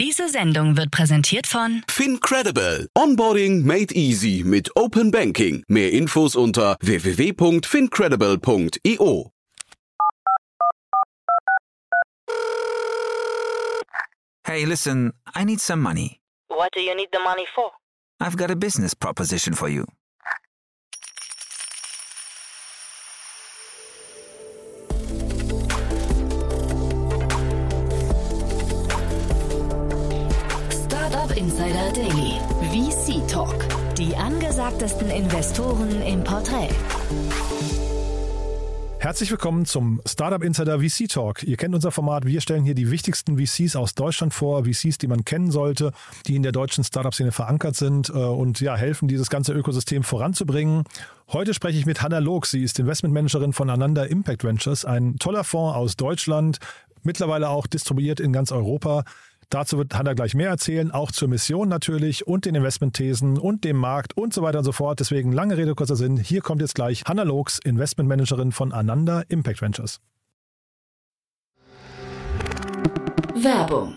Diese Sendung wird präsentiert von FinCredible. Onboarding made easy mit Open Banking. Mehr Infos unter www.fincredible.io. Hey, listen, I need some money. What do you need the money for? I've got a business proposition for you. Insider Daily. VC Talk. Die angesagtesten Investoren im Porträt. Herzlich willkommen zum Startup Insider VC Talk. Ihr kennt unser Format. Wir stellen hier die wichtigsten VCs aus Deutschland vor, VCs, die man kennen sollte, die in der deutschen Startup-Szene verankert sind äh, und ja, helfen, dieses ganze Ökosystem voranzubringen. Heute spreche ich mit Hanna Log. Sie ist Investmentmanagerin von Ananda Impact Ventures, ein toller Fonds aus Deutschland, mittlerweile auch distribuiert in ganz Europa. Dazu wird Hanna gleich mehr erzählen, auch zur Mission natürlich und den Investmentthesen und dem Markt und so weiter und so fort. Deswegen lange Rede, kurzer Sinn. Hier kommt jetzt gleich Hanna Logs, Investmentmanagerin von Ananda Impact Ventures. Werbung.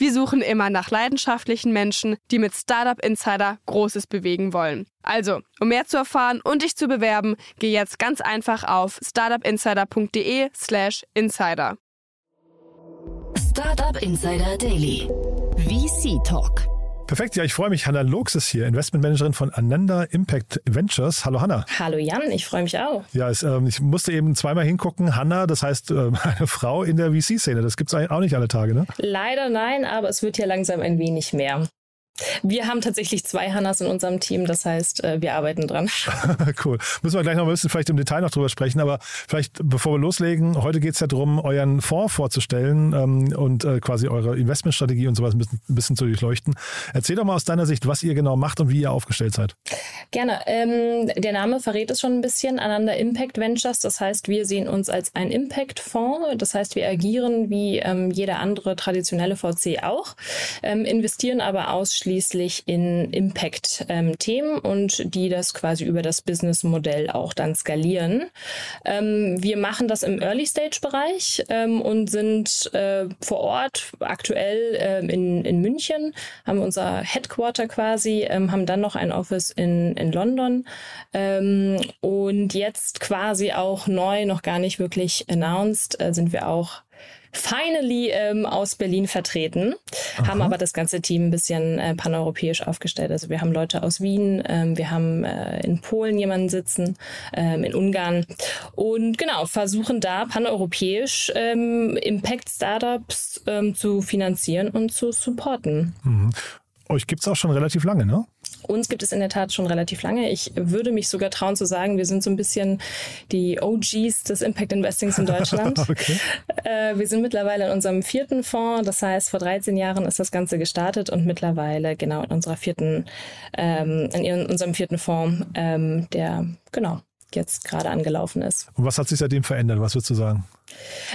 Wir suchen immer nach leidenschaftlichen Menschen, die mit Startup Insider Großes bewegen wollen. Also, um mehr zu erfahren und dich zu bewerben, geh jetzt ganz einfach auf startupinsider.de/slash insider. Startup Insider Daily. VC Talk. Perfekt, ja, ich freue mich. Hanna Logs ist hier, Investmentmanagerin von Ananda Impact Ventures. Hallo Hanna. Hallo Jan, ich freue mich auch. Ja, es, ähm, ich musste eben zweimal hingucken. Hanna, das heißt ähm, eine Frau in der VC-Szene. Das gibt es auch nicht alle Tage, ne? Leider nein, aber es wird ja langsam ein wenig mehr. Wir haben tatsächlich zwei Hannas in unserem Team, das heißt, äh, wir arbeiten dran. cool. Müssen wir gleich noch ein bisschen vielleicht im Detail noch drüber sprechen, aber vielleicht bevor wir loslegen, heute geht es ja darum, euren Fonds vorzustellen ähm, und äh, quasi eure Investmentstrategie und sowas ein bisschen, ein bisschen, zu durchleuchten. Erzähl doch mal aus deiner Sicht, was ihr genau macht und wie ihr aufgestellt seid. Gerne. Ähm, der Name verrät es schon ein bisschen, Ananda Impact Ventures. Das heißt, wir sehen uns als ein Impact-Fonds. Das heißt, wir agieren wie ähm, jeder andere traditionelle VC auch, ähm, investieren aber ausschließlich ausschließlich in Impact-Themen ähm, und die das quasi über das Business-Modell auch dann skalieren. Ähm, wir machen das im Early-Stage-Bereich ähm, und sind äh, vor Ort aktuell äh, in, in München, haben unser Headquarter quasi, ähm, haben dann noch ein Office in, in London ähm, und jetzt quasi auch neu, noch gar nicht wirklich announced, äh, sind wir auch finally ähm, aus Berlin vertreten, Aha. haben aber das ganze Team ein bisschen äh, paneuropäisch aufgestellt. Also wir haben Leute aus Wien, ähm, wir haben äh, in Polen jemanden sitzen, ähm, in Ungarn und genau, versuchen da paneuropäisch ähm, Impact-Startups ähm, zu finanzieren und zu supporten. Mhm. Euch gibt es auch schon relativ lange, ne? Uns gibt es in der Tat schon relativ lange. Ich würde mich sogar trauen zu sagen, wir sind so ein bisschen die OGs des Impact Investings in Deutschland. okay. äh, wir sind mittlerweile in unserem vierten Fonds. Das heißt, vor 13 Jahren ist das Ganze gestartet und mittlerweile genau in unserer vierten, ähm, in unserem vierten Fonds, ähm, der genau jetzt gerade angelaufen ist. Und was hat sich seitdem verändert? Was würdest du sagen?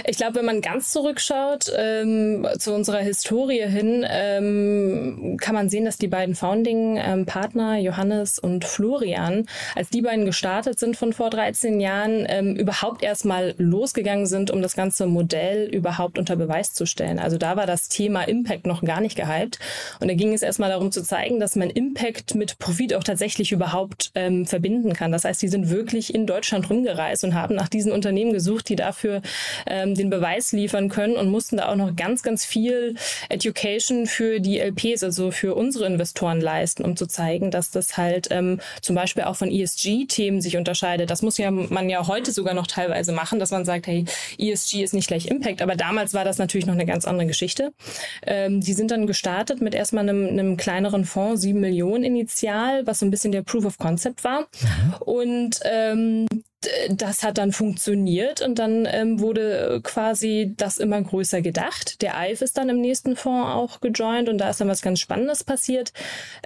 Ich glaube, wenn man ganz zurückschaut ähm, zu unserer Historie hin, ähm, kann man sehen, dass die beiden Founding-Partner, ähm, Johannes und Florian, als die beiden gestartet sind von vor 13 Jahren, ähm, überhaupt erstmal losgegangen sind, um das ganze Modell überhaupt unter Beweis zu stellen. Also da war das Thema Impact noch gar nicht gehypt. Und da ging es erstmal darum zu zeigen, dass man Impact mit Profit auch tatsächlich überhaupt ähm, verbinden kann. Das heißt, die sind wirklich in Deutschland rumgereist und haben nach diesen Unternehmen gesucht, die dafür ähm, den Beweis liefern können und mussten da auch noch ganz, ganz viel Education für die LPs, also für unsere Investoren leisten, um zu zeigen, dass das halt ähm, zum Beispiel auch von ESG-Themen sich unterscheidet. Das muss ja man ja heute sogar noch teilweise machen, dass man sagt, hey, ESG ist nicht gleich Impact, aber damals war das natürlich noch eine ganz andere Geschichte. Ähm, die sind dann gestartet mit erstmal einem, einem kleineren Fonds, sieben Millionen initial, was so ein bisschen der Proof of Concept war. Mhm. Und ähm, das hat dann funktioniert und dann ähm, wurde quasi das immer größer gedacht. Der EIF ist dann im nächsten Fonds auch gejoint und da ist dann was ganz Spannendes passiert.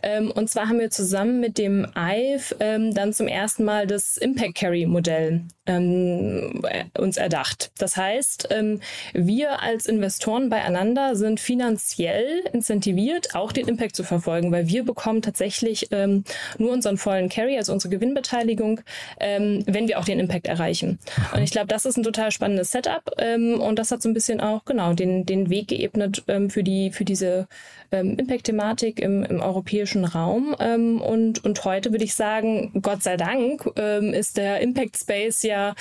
Ähm, und zwar haben wir zusammen mit dem EIF ähm, dann zum ersten Mal das Impact Carry Modell ähm, uns erdacht. Das heißt, ähm, wir als Investoren beieinander sind finanziell incentiviert, auch den Impact zu verfolgen, weil wir bekommen tatsächlich ähm, nur unseren vollen Carry, also unsere Gewinnbeteiligung, wenn wir auch den Impact erreichen. Und ich glaube, das ist ein total spannendes Setup ähm, und das hat so ein bisschen auch genau den, den Weg geebnet ähm, für die für diese ähm, Impact-Thematik im, im europäischen Raum. Ähm, und, und heute würde ich sagen, Gott sei Dank ähm, ist der Impact-Space ja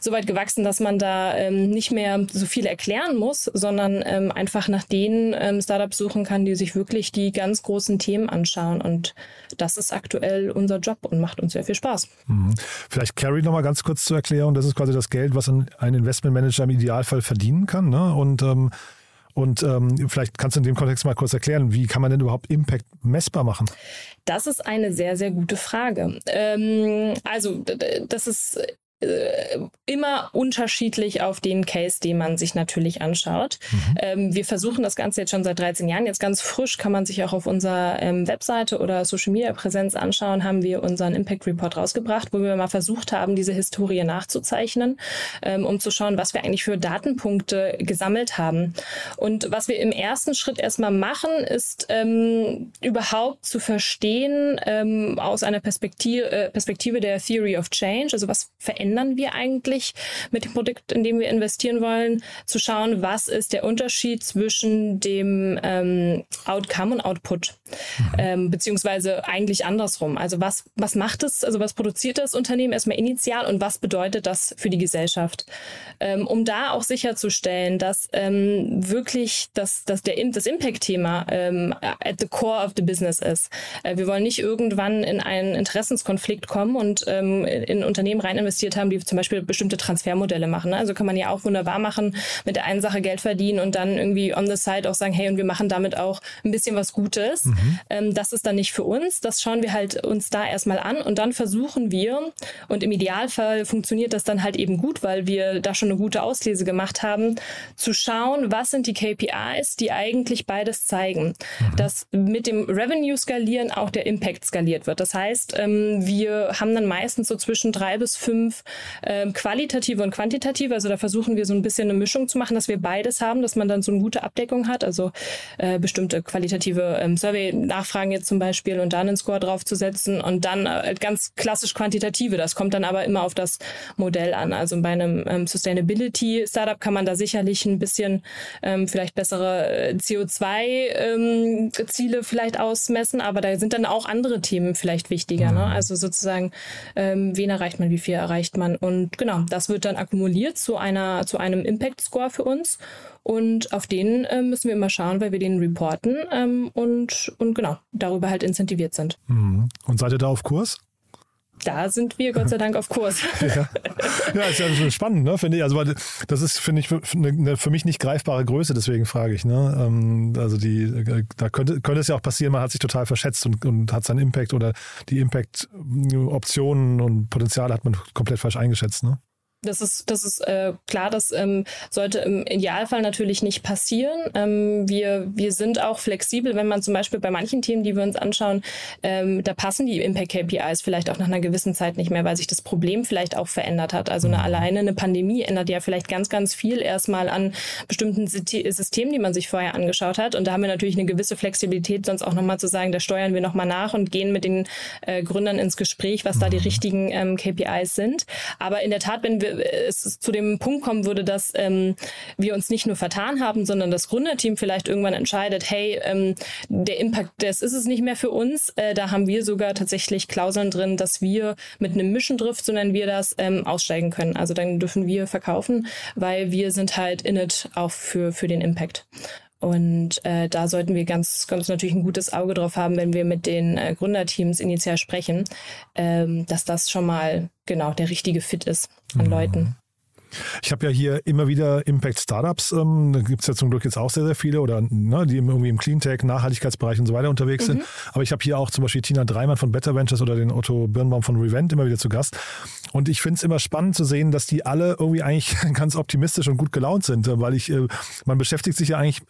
so weit gewachsen, dass man da ähm, nicht mehr so viel erklären muss, sondern ähm, einfach nach den ähm, Startups suchen kann, die sich wirklich die ganz großen Themen anschauen. Und das ist aktuell unser Job und macht uns sehr viel Spaß. Mhm. Vielleicht Carry nochmal ganz kurz zur Erklärung. Das ist quasi das Geld, was ein Investmentmanager im Idealfall verdienen kann. Ne? Und ähm, und ähm, vielleicht kannst du in dem Kontext mal kurz erklären, wie kann man denn überhaupt Impact messbar machen? Das ist eine sehr, sehr gute Frage. Ähm, also das ist äh, immer unterschiedlich auf den Case, den man sich natürlich anschaut. Mhm. Ähm, wir versuchen das Ganze jetzt schon seit 13 Jahren. Jetzt ganz frisch kann man sich auch auf unserer ähm, Webseite oder Social Media Präsenz anschauen, haben wir unseren Impact Report rausgebracht, wo wir mal versucht haben, diese Historie nachzuzeichnen, ähm, um zu schauen, was wir eigentlich für Datenpunkte gesammelt haben. Und was wir im ersten Schritt erstmal machen, ist ähm, überhaupt zu verstehen ähm, aus einer Perspektive, äh, Perspektive der Theory of Change, also was verändert verändern wir eigentlich mit dem Produkt, in dem wir investieren wollen, zu schauen, was ist der Unterschied zwischen dem ähm, Outcome und Output, mhm. ähm, beziehungsweise eigentlich andersrum. Also was, was macht es, also was produziert das Unternehmen erstmal initial und was bedeutet das für die Gesellschaft? Ähm, um da auch sicherzustellen, dass ähm, wirklich das, der, das Impact-Thema ähm, at the core of the business ist. Äh, wir wollen nicht irgendwann in einen Interessenskonflikt kommen und ähm, in Unternehmen rein investiert haben, haben, die zum Beispiel bestimmte Transfermodelle machen. Ne? Also kann man ja auch wunderbar machen, mit der einen Sache Geld verdienen und dann irgendwie on the side auch sagen, hey, und wir machen damit auch ein bisschen was Gutes. Mhm. Ähm, das ist dann nicht für uns. Das schauen wir halt uns da erstmal an und dann versuchen wir, und im Idealfall funktioniert das dann halt eben gut, weil wir da schon eine gute Auslese gemacht haben, zu schauen, was sind die KPIs, die eigentlich beides zeigen. Mhm. Dass mit dem Revenue skalieren auch der Impact skaliert wird. Das heißt, ähm, wir haben dann meistens so zwischen drei bis fünf ähm, qualitative und quantitative. Also da versuchen wir so ein bisschen eine Mischung zu machen, dass wir beides haben, dass man dann so eine gute Abdeckung hat. Also äh, bestimmte qualitative ähm, Survey-Nachfragen jetzt zum Beispiel und dann einen Score draufzusetzen und dann äh, ganz klassisch quantitative. Das kommt dann aber immer auf das Modell an. Also bei einem ähm, Sustainability-Startup kann man da sicherlich ein bisschen ähm, vielleicht bessere äh, CO2-Ziele ähm, vielleicht ausmessen, aber da sind dann auch andere Themen vielleicht wichtiger. Ne? Mhm. Also sozusagen, ähm, wen erreicht man, wie viel erreicht man man. Und genau, das wird dann akkumuliert zu einer, zu einem Impact Score für uns. Und auf den äh, müssen wir immer schauen, weil wir den reporten ähm, und, und genau, darüber halt incentiviert sind. Mhm. Und seid ihr da auf Kurs? Da sind wir Gott sei Dank auf Kurs. ja. ja, ist ja spannend, ne, finde ich. Also, weil das ist, finde ich, eine für mich nicht greifbare Größe, deswegen frage ich. Ne? Ähm, also, die, da könnte, könnte es ja auch passieren, man hat sich total verschätzt und, und hat seinen Impact oder die Impact-Optionen und Potenziale hat man komplett falsch eingeschätzt. Ne? Das ist, das ist äh, klar, das ähm, sollte im Idealfall natürlich nicht passieren. Ähm, wir, wir sind auch flexibel, wenn man zum Beispiel bei manchen Themen, die wir uns anschauen, ähm, da passen die Impact-KPIs vielleicht auch nach einer gewissen Zeit nicht mehr, weil sich das Problem vielleicht auch verändert hat. Also eine, alleine eine Pandemie ändert ja vielleicht ganz, ganz viel erstmal an bestimmten Systemen, die man sich vorher angeschaut hat. Und da haben wir natürlich eine gewisse Flexibilität, sonst auch nochmal zu sagen, da steuern wir nochmal nach und gehen mit den äh, Gründern ins Gespräch, was da die richtigen ähm, KPIs sind. Aber in der Tat, wenn wir es zu dem Punkt kommen würde, dass ähm, wir uns nicht nur vertan haben, sondern das Gründerteam vielleicht irgendwann entscheidet, hey, ähm, der Impact, das ist es nicht mehr für uns. Äh, da haben wir sogar tatsächlich Klauseln drin, dass wir mit einem Mission Drift, so nennen wir das, ähm, aussteigen können. Also dann dürfen wir verkaufen, weil wir sind halt in it auch für, für den Impact. Und äh, da sollten wir ganz, ganz natürlich ein gutes Auge drauf haben, wenn wir mit den äh, Gründerteams initial sprechen, ähm, dass das schon mal genau der richtige Fit ist an mhm. Leuten. Ich habe ja hier immer wieder Impact Startups, ähm, da gibt es ja zum Glück jetzt auch sehr, sehr viele oder ne, die irgendwie im Cleantech, Nachhaltigkeitsbereich und so weiter unterwegs mhm. sind. Aber ich habe hier auch zum Beispiel Tina Dreimann von Better Ventures oder den Otto Birnbaum von Revent immer wieder zu Gast. Und ich finde es immer spannend zu sehen, dass die alle irgendwie eigentlich ganz optimistisch und gut gelaunt sind, weil ich, äh, man beschäftigt sich ja eigentlich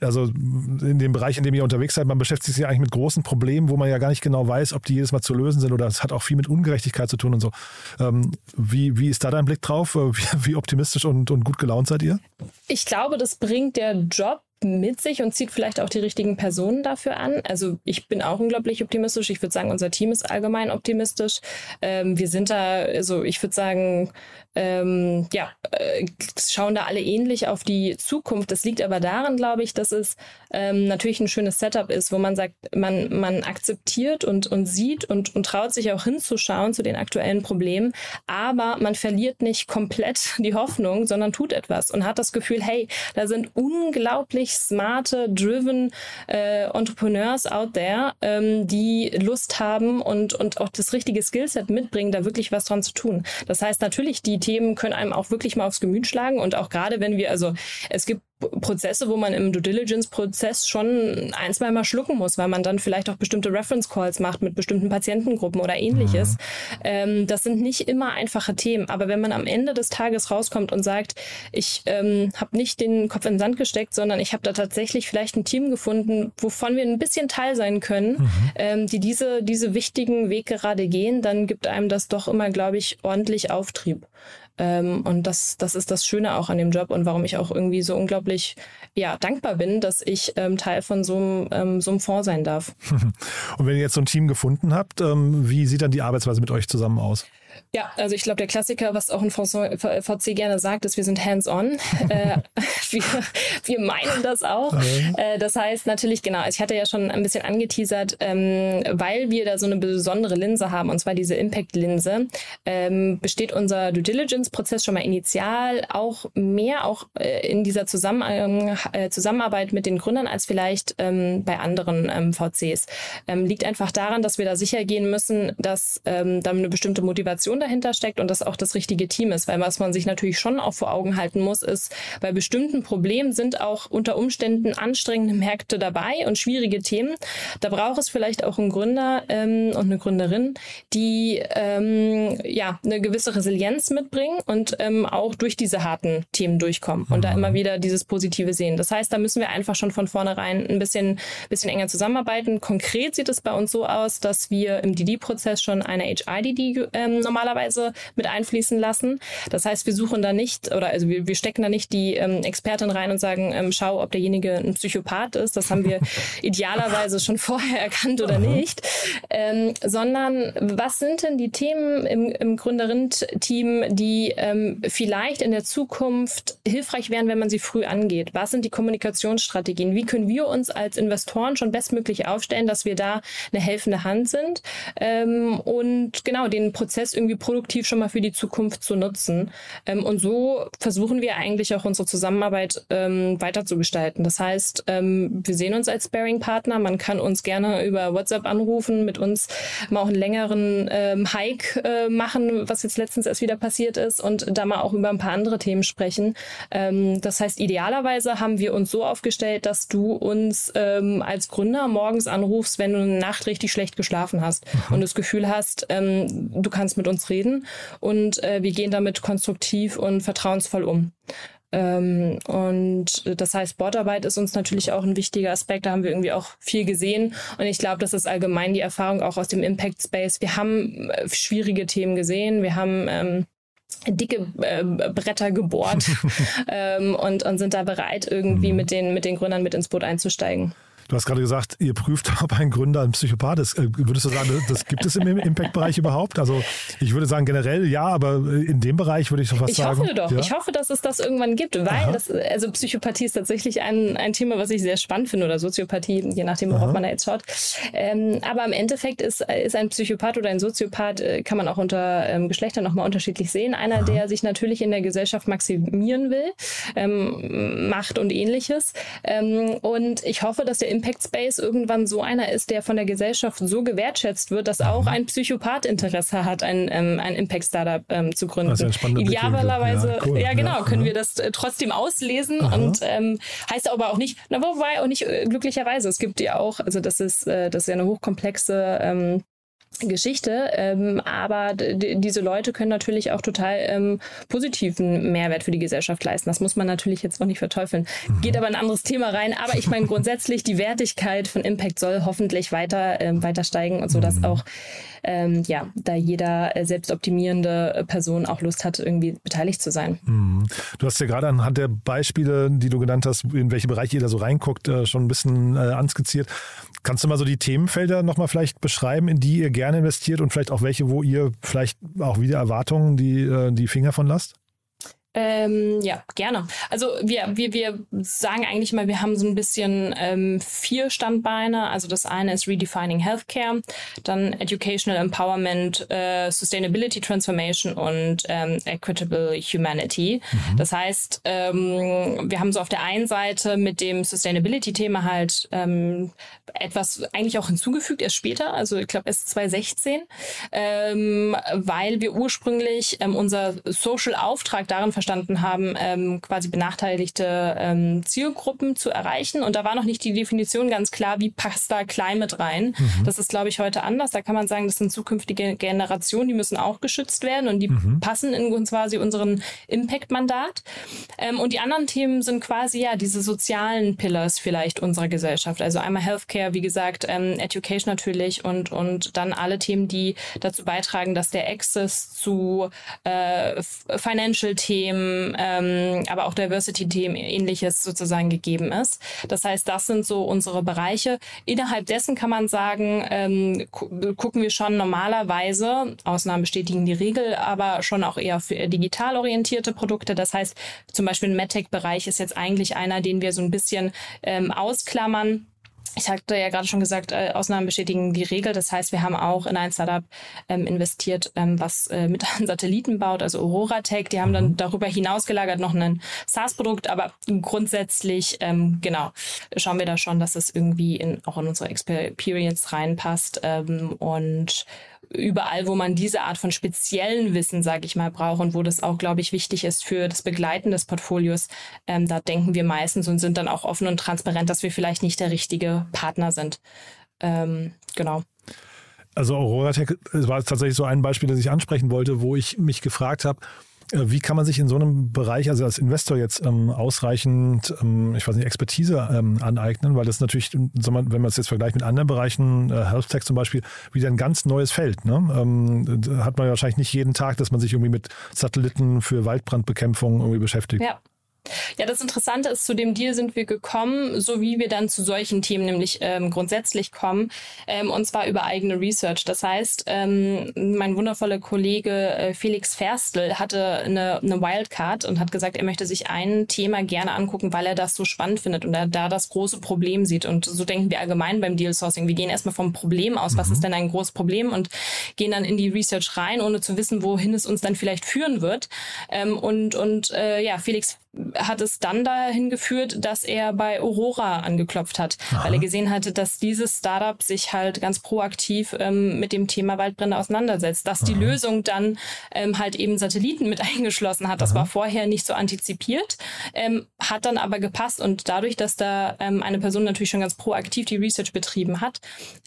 also in dem Bereich, in dem ihr unterwegs seid, man beschäftigt sich eigentlich mit großen Problemen, wo man ja gar nicht genau weiß, ob die jedes Mal zu lösen sind oder es hat auch viel mit Ungerechtigkeit zu tun und so. Ähm, wie, wie ist da dein Blick drauf? Wie, wie optimistisch und, und gut gelaunt seid ihr? Ich glaube, das bringt der Job mit sich und zieht vielleicht auch die richtigen Personen dafür an. Also ich bin auch unglaublich optimistisch. Ich würde sagen, unser Team ist allgemein optimistisch. Ähm, wir sind da, also ich würde sagen, ähm, ja, äh, schauen da alle ähnlich auf die Zukunft. Das liegt aber daran, glaube ich, dass es ähm, natürlich ein schönes Setup ist, wo man sagt, man, man akzeptiert und, und sieht und, und traut sich auch hinzuschauen zu den aktuellen Problemen, aber man verliert nicht komplett die Hoffnung, sondern tut etwas und hat das Gefühl, hey, da sind unglaublich smarte, driven äh, Entrepreneurs out there, ähm, die Lust haben und, und auch das richtige Skillset mitbringen, da wirklich was dran zu tun. Das heißt natürlich, die Themen können einem auch wirklich mal aufs Gemüt schlagen und auch gerade wenn wir, also es gibt Prozesse, wo man im Due Diligence-Prozess schon ein, zwei Mal schlucken muss, weil man dann vielleicht auch bestimmte Reference Calls macht mit bestimmten Patientengruppen oder ähnliches. Mhm. Ähm, das sind nicht immer einfache Themen, aber wenn man am Ende des Tages rauskommt und sagt, ich ähm, habe nicht den Kopf in den Sand gesteckt, sondern ich habe da tatsächlich vielleicht ein Team gefunden, wovon wir ein bisschen Teil sein können, mhm. ähm, die diese, diese wichtigen Weg gerade gehen, dann gibt einem das doch immer, glaube ich, ordentlich Auftrieb. Ähm, und das, das ist das Schöne auch an dem Job und warum ich auch irgendwie so unglaublich ja, dankbar bin, dass ich ähm, Teil von so einem, ähm, so einem Fonds sein darf. und wenn ihr jetzt so ein Team gefunden habt, ähm, wie sieht dann die Arbeitsweise mit euch zusammen aus? Ja, also ich glaube, der Klassiker, was auch ein VC gerne sagt, ist, wir sind hands-on. äh, wir, wir meinen das auch. Äh, das heißt natürlich, genau, ich hatte ja schon ein bisschen angeteasert, ähm, weil wir da so eine besondere Linse haben, und zwar diese Impact-Linse, ähm, besteht unser Due Diligence-Prozess schon mal initial auch mehr auch äh, in dieser Zusammen ähm, äh, Zusammenarbeit mit den Gründern als vielleicht ähm, bei anderen ähm, VCs. Ähm, liegt einfach daran, dass wir da sicher gehen müssen, dass ähm, da eine bestimmte Motivation Motivation dahinter steckt und das auch das richtige Team ist. Weil was man sich natürlich schon auch vor Augen halten muss, ist, bei bestimmten Problemen sind auch unter Umständen anstrengende Märkte dabei und schwierige Themen. Da braucht es vielleicht auch einen Gründer ähm, und eine Gründerin, die ähm, ja eine gewisse Resilienz mitbringen und ähm, auch durch diese harten Themen durchkommen und da immer wieder dieses Positive sehen. Das heißt, da müssen wir einfach schon von vornherein ein bisschen, bisschen enger zusammenarbeiten. Konkret sieht es bei uns so aus, dass wir im DD-Prozess schon eine HIDD ähm, normalerweise mit einfließen lassen. Das heißt, wir suchen da nicht oder also wir, wir stecken da nicht die ähm, Expertin rein und sagen, ähm, schau, ob derjenige ein Psychopath ist. Das haben wir idealerweise schon vorher erkannt oder nicht. Ähm, sondern was sind denn die Themen im, im Gründerinnen-Team, die ähm, vielleicht in der Zukunft hilfreich wären, wenn man sie früh angeht? Was sind die Kommunikationsstrategien? Wie können wir uns als Investoren schon bestmöglich aufstellen, dass wir da eine helfende Hand sind ähm, und genau den Prozess irgendwie irgendwie produktiv schon mal für die Zukunft zu nutzen. Ähm, und so versuchen wir eigentlich auch unsere Zusammenarbeit ähm, weiterzugestalten. Das heißt, ähm, wir sehen uns als Sparing-Partner. Man kann uns gerne über WhatsApp anrufen, mit uns mal auch einen längeren ähm, Hike äh, machen, was jetzt letztens erst wieder passiert ist und da mal auch über ein paar andere Themen sprechen. Ähm, das heißt, idealerweise haben wir uns so aufgestellt, dass du uns ähm, als Gründer morgens anrufst, wenn du eine Nacht richtig schlecht geschlafen hast mhm. und das Gefühl hast, du kannst mit uns uns reden und äh, wir gehen damit konstruktiv und vertrauensvoll um. Ähm, und das heißt, Bordarbeit ist uns natürlich auch ein wichtiger Aspekt. Da haben wir irgendwie auch viel gesehen. Und ich glaube, das ist allgemein die Erfahrung auch aus dem Impact Space. Wir haben äh, schwierige Themen gesehen. Wir haben ähm, dicke äh, Bretter gebohrt ähm, und, und sind da bereit, irgendwie mhm. mit den, mit den Gründern mit ins Boot einzusteigen. Du hast gerade gesagt, ihr prüft, ob ein Gründer ein Psychopath ist. Äh, würdest du sagen, das gibt es im Impact-Bereich überhaupt? Also ich würde sagen generell ja, aber in dem Bereich würde ich so fast ich sagen. Ich hoffe doch. Ja? Ich hoffe, dass es das irgendwann gibt, weil das, also Psychopathie ist tatsächlich ein, ein Thema, was ich sehr spannend finde oder Soziopathie, je nachdem, worauf Aha. man da jetzt schaut. Ähm, aber im Endeffekt ist, ist ein Psychopath oder ein Soziopath, äh, kann man auch unter ähm, Geschlechtern nochmal unterschiedlich sehen. Einer, Aha. der sich natürlich in der Gesellschaft maximieren will, ähm, Macht und ähnliches. Ähm, und ich hoffe, dass der Impact Space irgendwann so einer ist, der von der Gesellschaft so gewertschätzt wird, dass auch ein Psychopath Interesse hat, ein, ähm, ein Impact Startup ähm, zu gründen. Also Idealerweise, ja, cool. ja, genau, ja, können wir das äh, trotzdem auslesen Aha. und ähm, heißt aber auch nicht, na, wobei auch nicht äh, glücklicherweise. Es gibt ja auch, also das ist, äh, das ist ja eine hochkomplexe ähm, Geschichte, ähm, aber diese Leute können natürlich auch total ähm, positiven Mehrwert für die Gesellschaft leisten. Das muss man natürlich jetzt auch nicht verteufeln. Mhm. Geht aber ein anderes Thema rein. Aber ich meine grundsätzlich die Wertigkeit von Impact soll hoffentlich weiter ähm, weiter steigen und so, dass mhm. auch ähm, ja da jeder äh, selbstoptimierende Person auch Lust hat, irgendwie beteiligt zu sein. Mhm. Du hast ja gerade anhand der Beispiele, die du genannt hast, in welche Bereiche ihr da so reinguckt, äh, schon ein bisschen äh, anskizziert. Kannst du mal so die Themenfelder nochmal vielleicht beschreiben, in die ihr gerne investiert und vielleicht auch welche, wo ihr vielleicht auch wieder Erwartungen die, äh, die Finger von lasst? Ähm, ja, gerne. Also wir, wir, wir sagen eigentlich mal, wir haben so ein bisschen ähm, vier Standbeine. Also das eine ist Redefining Healthcare, dann Educational Empowerment, äh, Sustainability Transformation und ähm, Equitable Humanity. Mhm. Das heißt, ähm, wir haben so auf der einen Seite mit dem Sustainability-Thema halt ähm, etwas eigentlich auch hinzugefügt, erst später, also ich glaube erst 2016, ähm, weil wir ursprünglich unser Social-Auftrag darin verstanden verstanden haben, ähm, quasi benachteiligte ähm, Zielgruppen zu erreichen. Und da war noch nicht die Definition ganz klar, wie passt da Climate rein. Mhm. Das ist, glaube ich, heute anders. Da kann man sagen, das sind zukünftige Generationen, die müssen auch geschützt werden und die mhm. passen in uns quasi unseren Impact-Mandat. Ähm, und die anderen Themen sind quasi ja diese sozialen Pillars vielleicht unserer Gesellschaft. Also einmal Healthcare, wie gesagt, ähm, Education natürlich und, und dann alle Themen, die dazu beitragen, dass der Access zu äh, Financial-Themen, Themen, ähm, aber auch Diversity-Themen, ähnliches sozusagen gegeben ist. Das heißt, das sind so unsere Bereiche. Innerhalb dessen kann man sagen, ähm, gu gucken wir schon normalerweise, Ausnahmen bestätigen die Regel, aber schon auch eher für digital orientierte Produkte. Das heißt, zum Beispiel ein MedTech-Bereich ist jetzt eigentlich einer, den wir so ein bisschen ähm, ausklammern ich hatte ja gerade schon gesagt, äh, Ausnahmen bestätigen die Regel. Das heißt, wir haben auch in ein Startup ähm, investiert, ähm, was äh, mit Satelliten baut, also Aurora Tech. Die haben dann mhm. darüber hinaus gelagert noch ein SaaS-Produkt, aber grundsätzlich, ähm, genau, schauen wir da schon, dass es irgendwie in, auch in unsere Experience reinpasst ähm, und überall, wo man diese Art von speziellen Wissen, sage ich mal, braucht und wo das auch, glaube ich, wichtig ist für das Begleiten des Portfolios, ähm, da denken wir meistens und sind dann auch offen und transparent, dass wir vielleicht nicht der richtige Partner sind. Ähm, genau. Also Aurora Tech war tatsächlich so ein Beispiel, das ich ansprechen wollte, wo ich mich gefragt habe, wie kann man sich in so einem Bereich, also als Investor jetzt ähm, ausreichend, ähm, ich weiß nicht, Expertise ähm, aneignen, weil das natürlich, wenn man es jetzt vergleicht mit anderen Bereichen, äh, Health Tech zum Beispiel, wieder ein ganz neues Feld. Ne? Ähm, hat man wahrscheinlich nicht jeden Tag, dass man sich irgendwie mit Satelliten für Waldbrandbekämpfung irgendwie beschäftigt. Ja. Ja, das Interessante ist, zu dem Deal sind wir gekommen, so wie wir dann zu solchen Themen nämlich ähm, grundsätzlich kommen, ähm, und zwar über eigene Research. Das heißt, ähm, mein wundervoller Kollege äh, Felix Ferstl hatte eine, eine Wildcard und hat gesagt, er möchte sich ein Thema gerne angucken, weil er das so spannend findet und er da das große Problem sieht. Und so denken wir allgemein beim Deal Sourcing. Wir gehen erstmal vom Problem aus, mhm. was ist denn ein großes Problem und gehen dann in die Research rein, ohne zu wissen, wohin es uns dann vielleicht führen wird. Ähm, und und äh, ja, Felix hat es dann dahin geführt, dass er bei Aurora angeklopft hat, Aha. weil er gesehen hatte, dass dieses Startup sich halt ganz proaktiv ähm, mit dem Thema Waldbrände auseinandersetzt, dass Aha. die Lösung dann ähm, halt eben Satelliten mit eingeschlossen hat. Das Aha. war vorher nicht so antizipiert, ähm, hat dann aber gepasst und dadurch, dass da ähm, eine Person natürlich schon ganz proaktiv die Research betrieben hat,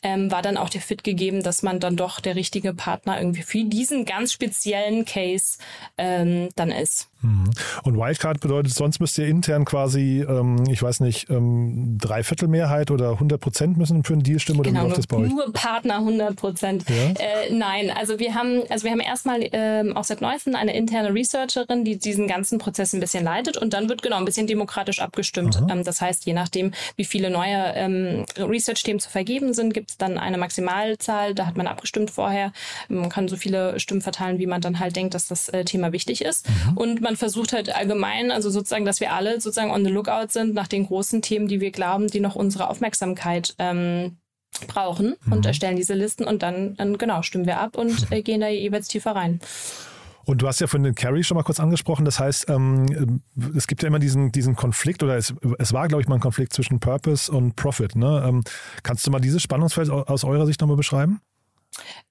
ähm, war dann auch der Fit gegeben, dass man dann doch der richtige Partner irgendwie für diesen ganz speziellen Case ähm, dann ist. Mhm. Und Wildcard bedeutet, sonst müsst ihr intern quasi, ähm, ich weiß nicht, ähm, Dreiviertelmehrheit oder 100 Prozent müssen für einen Deal stimmen oder genau, wie läuft das bei euch? Nur Partner 100 Prozent. Ja? Äh, nein, also wir haben, also wir haben erstmal ähm, auch seit neuestem eine interne Researcherin, die diesen ganzen Prozess ein bisschen leitet und dann wird genau ein bisschen demokratisch abgestimmt. Ähm, das heißt, je nachdem, wie viele neue ähm, Research-Themen zu vergeben sind, gibt es dann eine Maximalzahl. Da hat man abgestimmt vorher. Man kann so viele Stimmen verteilen, wie man dann halt denkt, dass das äh, Thema wichtig ist. Mhm. Und man versucht halt allgemein, also sozusagen, dass wir alle sozusagen on the lookout sind nach den großen Themen, die wir glauben, die noch unsere Aufmerksamkeit ähm, brauchen und mhm. erstellen diese Listen und dann, dann, genau stimmen wir ab und äh, gehen da jeweils tiefer rein. Und du hast ja von den Carry schon mal kurz angesprochen. Das heißt, ähm, es gibt ja immer diesen, diesen Konflikt oder es, es war, glaube ich, mal ein Konflikt zwischen Purpose und Profit. Ne? Ähm, kannst du mal dieses Spannungsfeld aus eurer Sicht nochmal beschreiben?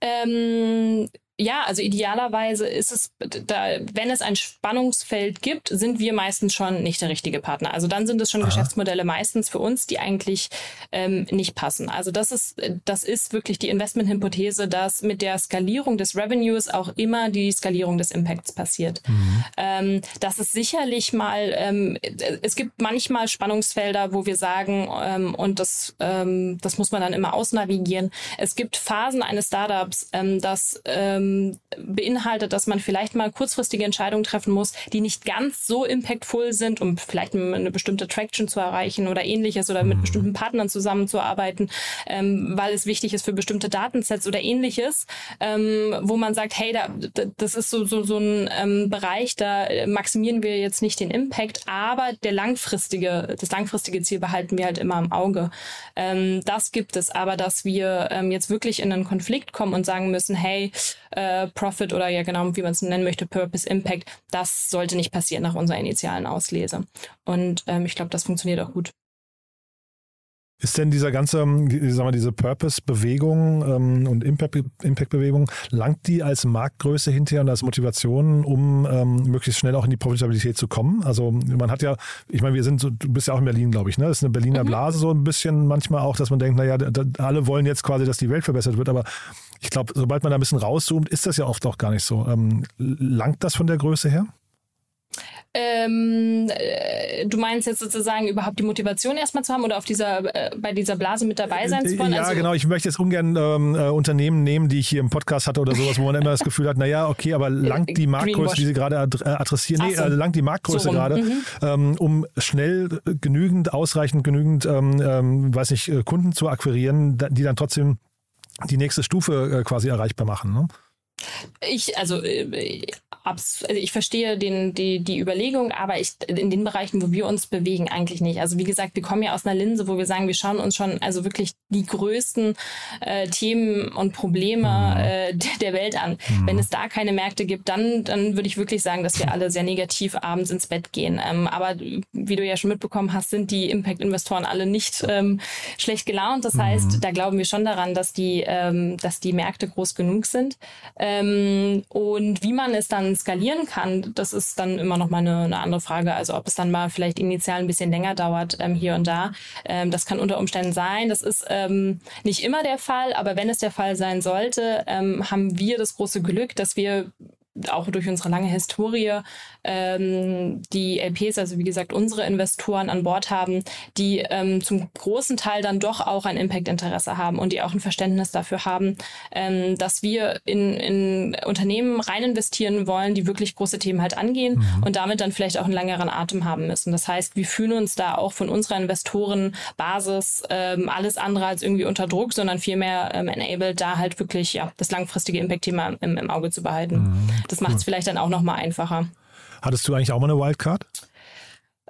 Ähm, ja, also idealerweise ist es, da, wenn es ein Spannungsfeld gibt, sind wir meistens schon nicht der richtige Partner. Also dann sind es schon Aha. Geschäftsmodelle meistens für uns, die eigentlich ähm, nicht passen. Also das ist, das ist wirklich die Investmenthypothese, dass mit der Skalierung des Revenues auch immer die Skalierung des Impacts passiert. Mhm. Ähm, das ist sicherlich mal, ähm, es gibt manchmal Spannungsfelder, wo wir sagen, ähm, und das, ähm, das muss man dann immer ausnavigieren. Es gibt Phasen eines Startups, ähm, das ähm, ähm, beinhaltet, dass man vielleicht mal kurzfristige Entscheidungen treffen muss, die nicht ganz so impactful sind, um vielleicht eine bestimmte Traction zu erreichen oder ähnliches oder mit mhm. bestimmten Partnern zusammenzuarbeiten, ähm, weil es wichtig ist für bestimmte Datensets oder ähnliches, ähm, wo man sagt, hey, da, das ist so, so, so ein ähm, Bereich, da maximieren wir jetzt nicht den Impact, aber der langfristige, das langfristige Ziel behalten wir halt immer im Auge. Ähm, das gibt es, aber dass wir ähm, jetzt wirklich in einen Konflikt kommen und sagen müssen, hey, äh, Profit oder ja genau, wie man es nennen möchte, Purpose, Impact, das sollte nicht passieren nach unserer initialen Auslese. Und ähm, ich glaube, das funktioniert auch gut. Ist denn dieser ganze, sagen wir, diese Purpose-Bewegung ähm, und Impact-Bewegung, langt die als Marktgröße hinterher und als Motivation, um ähm, möglichst schnell auch in die Profitabilität zu kommen? Also man hat ja, ich meine, wir sind so, du bist ja auch in Berlin, glaube ich, ne? Das ist eine Berliner mhm. Blase so ein bisschen manchmal auch, dass man denkt, naja, da, alle wollen jetzt quasi, dass die Welt verbessert wird, aber ich glaube, sobald man da ein bisschen rauszoomt, ist das ja oft auch gar nicht so. Ähm, langt das von der Größe her? Ähm, äh, du meinst jetzt sozusagen überhaupt die Motivation erstmal zu haben oder auf dieser, äh, bei dieser Blase mit dabei sein zu wollen? Ja, also, genau. Ich möchte jetzt ungern ähm, äh, Unternehmen nehmen, die ich hier im Podcast hatte oder sowas, wo man immer das Gefühl hat, naja, okay, aber langt die Marktgröße, die Sie gerade ad äh, adressieren, nee, so. äh, langt die Marktgröße so gerade, mhm. ähm, um schnell genügend, ausreichend genügend, ähm, ähm weiß nicht, Kunden zu akquirieren, die dann trotzdem die nächste Stufe quasi erreichbar machen. Ne? Ich, also, äh, also ich verstehe den, die, die Überlegung, aber ich, in den Bereichen, wo wir uns bewegen, eigentlich nicht. Also wie gesagt, wir kommen ja aus einer Linse, wo wir sagen, wir schauen uns schon also wirklich die größten äh, Themen und Probleme mhm. äh, der Welt an. Mhm. Wenn es da keine Märkte gibt, dann, dann würde ich wirklich sagen, dass wir alle sehr negativ abends ins Bett gehen. Ähm, aber wie du ja schon mitbekommen hast, sind die Impact-Investoren alle nicht ähm, schlecht gelaunt. Das mhm. heißt, da glauben wir schon daran, dass die, ähm, dass die Märkte groß genug sind. Ähm, und wie man es dann skalieren kann, das ist dann immer noch mal eine, eine andere Frage. Also ob es dann mal vielleicht initial ein bisschen länger dauert ähm, hier und da. Ähm, das kann unter Umständen sein. Das ist ähm, nicht immer der Fall, aber wenn es der Fall sein sollte, ähm, haben wir das große Glück, dass wir auch durch unsere lange Historie ähm, die LPs, also wie gesagt unsere Investoren an Bord haben, die ähm, zum großen Teil dann doch auch ein Impact-Interesse haben und die auch ein Verständnis dafür haben, ähm, dass wir in, in Unternehmen rein investieren wollen, die wirklich große Themen halt angehen mhm. und damit dann vielleicht auch einen längeren Atem haben müssen. Das heißt, wir fühlen uns da auch von unserer Investorenbasis ähm, alles andere als irgendwie unter Druck, sondern vielmehr ähm, enabled, da halt wirklich ja das langfristige Impact-Thema im, im Auge zu behalten. Mhm. Das macht es vielleicht dann auch nochmal einfacher. Hattest du eigentlich auch mal eine Wildcard?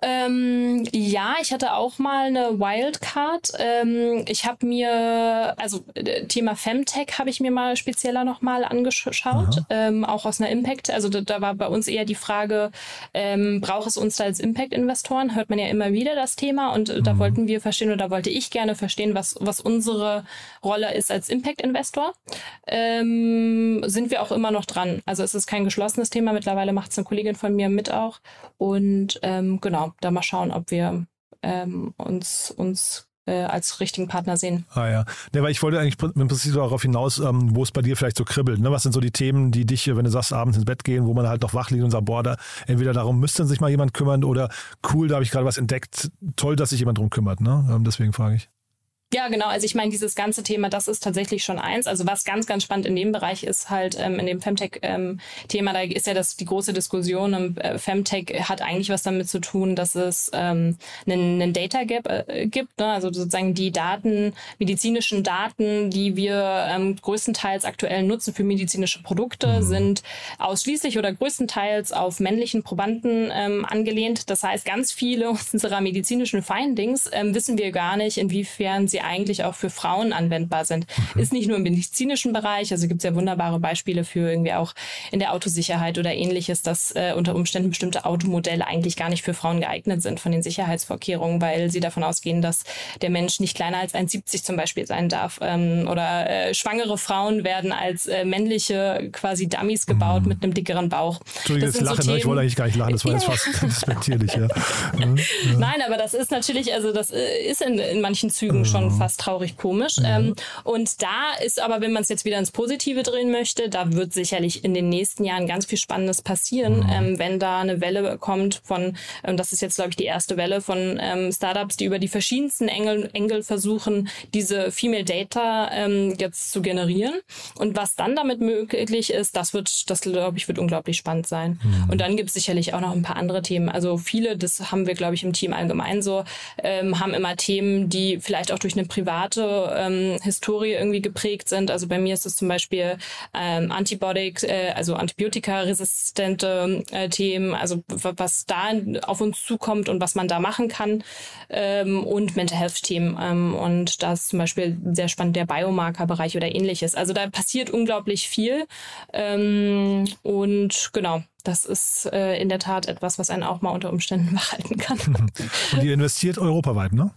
Ähm, ja, ich hatte auch mal eine Wildcard. Ähm, ich habe mir, also äh, Thema Femtech habe ich mir mal spezieller nochmal angeschaut, ähm, auch aus einer Impact. Also da, da, war bei uns eher die Frage, ähm, braucht es uns da als Impact-Investoren? Hört man ja immer wieder das Thema und äh, mhm. da wollten wir verstehen oder da wollte ich gerne verstehen, was, was unsere Rolle ist als Impact-Investor. Ähm, sind wir auch immer noch dran. Also es ist kein geschlossenes Thema. Mittlerweile macht es eine Kollegin von mir mit auch. Und ähm, genau, da mal schauen, ob wir ähm, uns, uns äh, als richtigen Partner sehen. Ah ja. Ne, weil ich wollte eigentlich im Prinzip darauf hinaus, ähm, wo es bei dir vielleicht so kribbelt. Ne? Was sind so die Themen, die dich, wenn du sagst, abends ins Bett gehen, wo man halt noch wach liegt und sagt, boah, da, entweder darum müsste sich mal jemand kümmern oder cool, da habe ich gerade was entdeckt, toll, dass sich jemand drum kümmert. Ne? Ähm, deswegen frage ich. Ja, genau. Also ich meine, dieses ganze Thema, das ist tatsächlich schon eins. Also was ganz, ganz spannend in dem Bereich ist halt ähm, in dem Femtech-Thema, ähm, da ist ja das die große Diskussion. Und, äh, Femtech hat eigentlich was damit zu tun, dass es ähm, einen, einen Data Gap äh, gibt. Ne? Also sozusagen die Daten, medizinischen Daten, die wir ähm, größtenteils aktuell nutzen für medizinische Produkte, mhm. sind ausschließlich oder größtenteils auf männlichen Probanden ähm, angelehnt. Das heißt, ganz viele unserer medizinischen Findings ähm, wissen wir gar nicht, inwiefern sie sie eigentlich auch für Frauen anwendbar sind. Mhm. Ist nicht nur im medizinischen Bereich, also gibt es ja wunderbare Beispiele für irgendwie auch in der Autosicherheit oder ähnliches, dass äh, unter Umständen bestimmte Automodelle eigentlich gar nicht für Frauen geeignet sind von den Sicherheitsvorkehrungen, weil sie davon ausgehen, dass der Mensch nicht kleiner als 1,70 zum Beispiel sein darf. Ähm, oder äh, schwangere Frauen werden als äh, männliche quasi Dummies gebaut mhm. mit einem dickeren Bauch. Entschuldigung, jetzt lachen, so ich wollte eigentlich gar nicht lachen, das war jetzt fast respektierlich. Ja. ja. Nein, aber das ist natürlich, also das äh, ist in, in manchen Zügen schon mhm. fast traurig komisch. Ähm, und da ist aber, wenn man es jetzt wieder ins Positive drehen möchte, da wird sicherlich in den nächsten Jahren ganz viel Spannendes passieren, mhm. ähm, wenn da eine Welle kommt von, ähm, das ist jetzt glaube ich die erste Welle von ähm, Startups, die über die verschiedensten Engel, Engel versuchen, diese Female Data ähm, jetzt zu generieren. Und was dann damit möglich ist, das wird, das glaube ich, wird unglaublich spannend sein. Mhm. Und dann gibt es sicherlich auch noch ein paar andere Themen. Also viele, das haben wir, glaube ich, im Team allgemein so, ähm, haben immer Themen, die vielleicht auch durch eine private ähm, Historie irgendwie geprägt sind. Also bei mir ist es zum Beispiel ähm, Antibiotic, äh, also Antibiotika-resistente äh, Themen, also was da auf uns zukommt und was man da machen kann ähm, und Mental Health-Themen. Ähm, und da ist zum Beispiel sehr spannend der Biomarker-Bereich oder ähnliches. Also da passiert unglaublich viel. Ähm, und genau, das ist äh, in der Tat etwas, was einen auch mal unter Umständen behalten kann. Und ihr investiert europaweit, ne?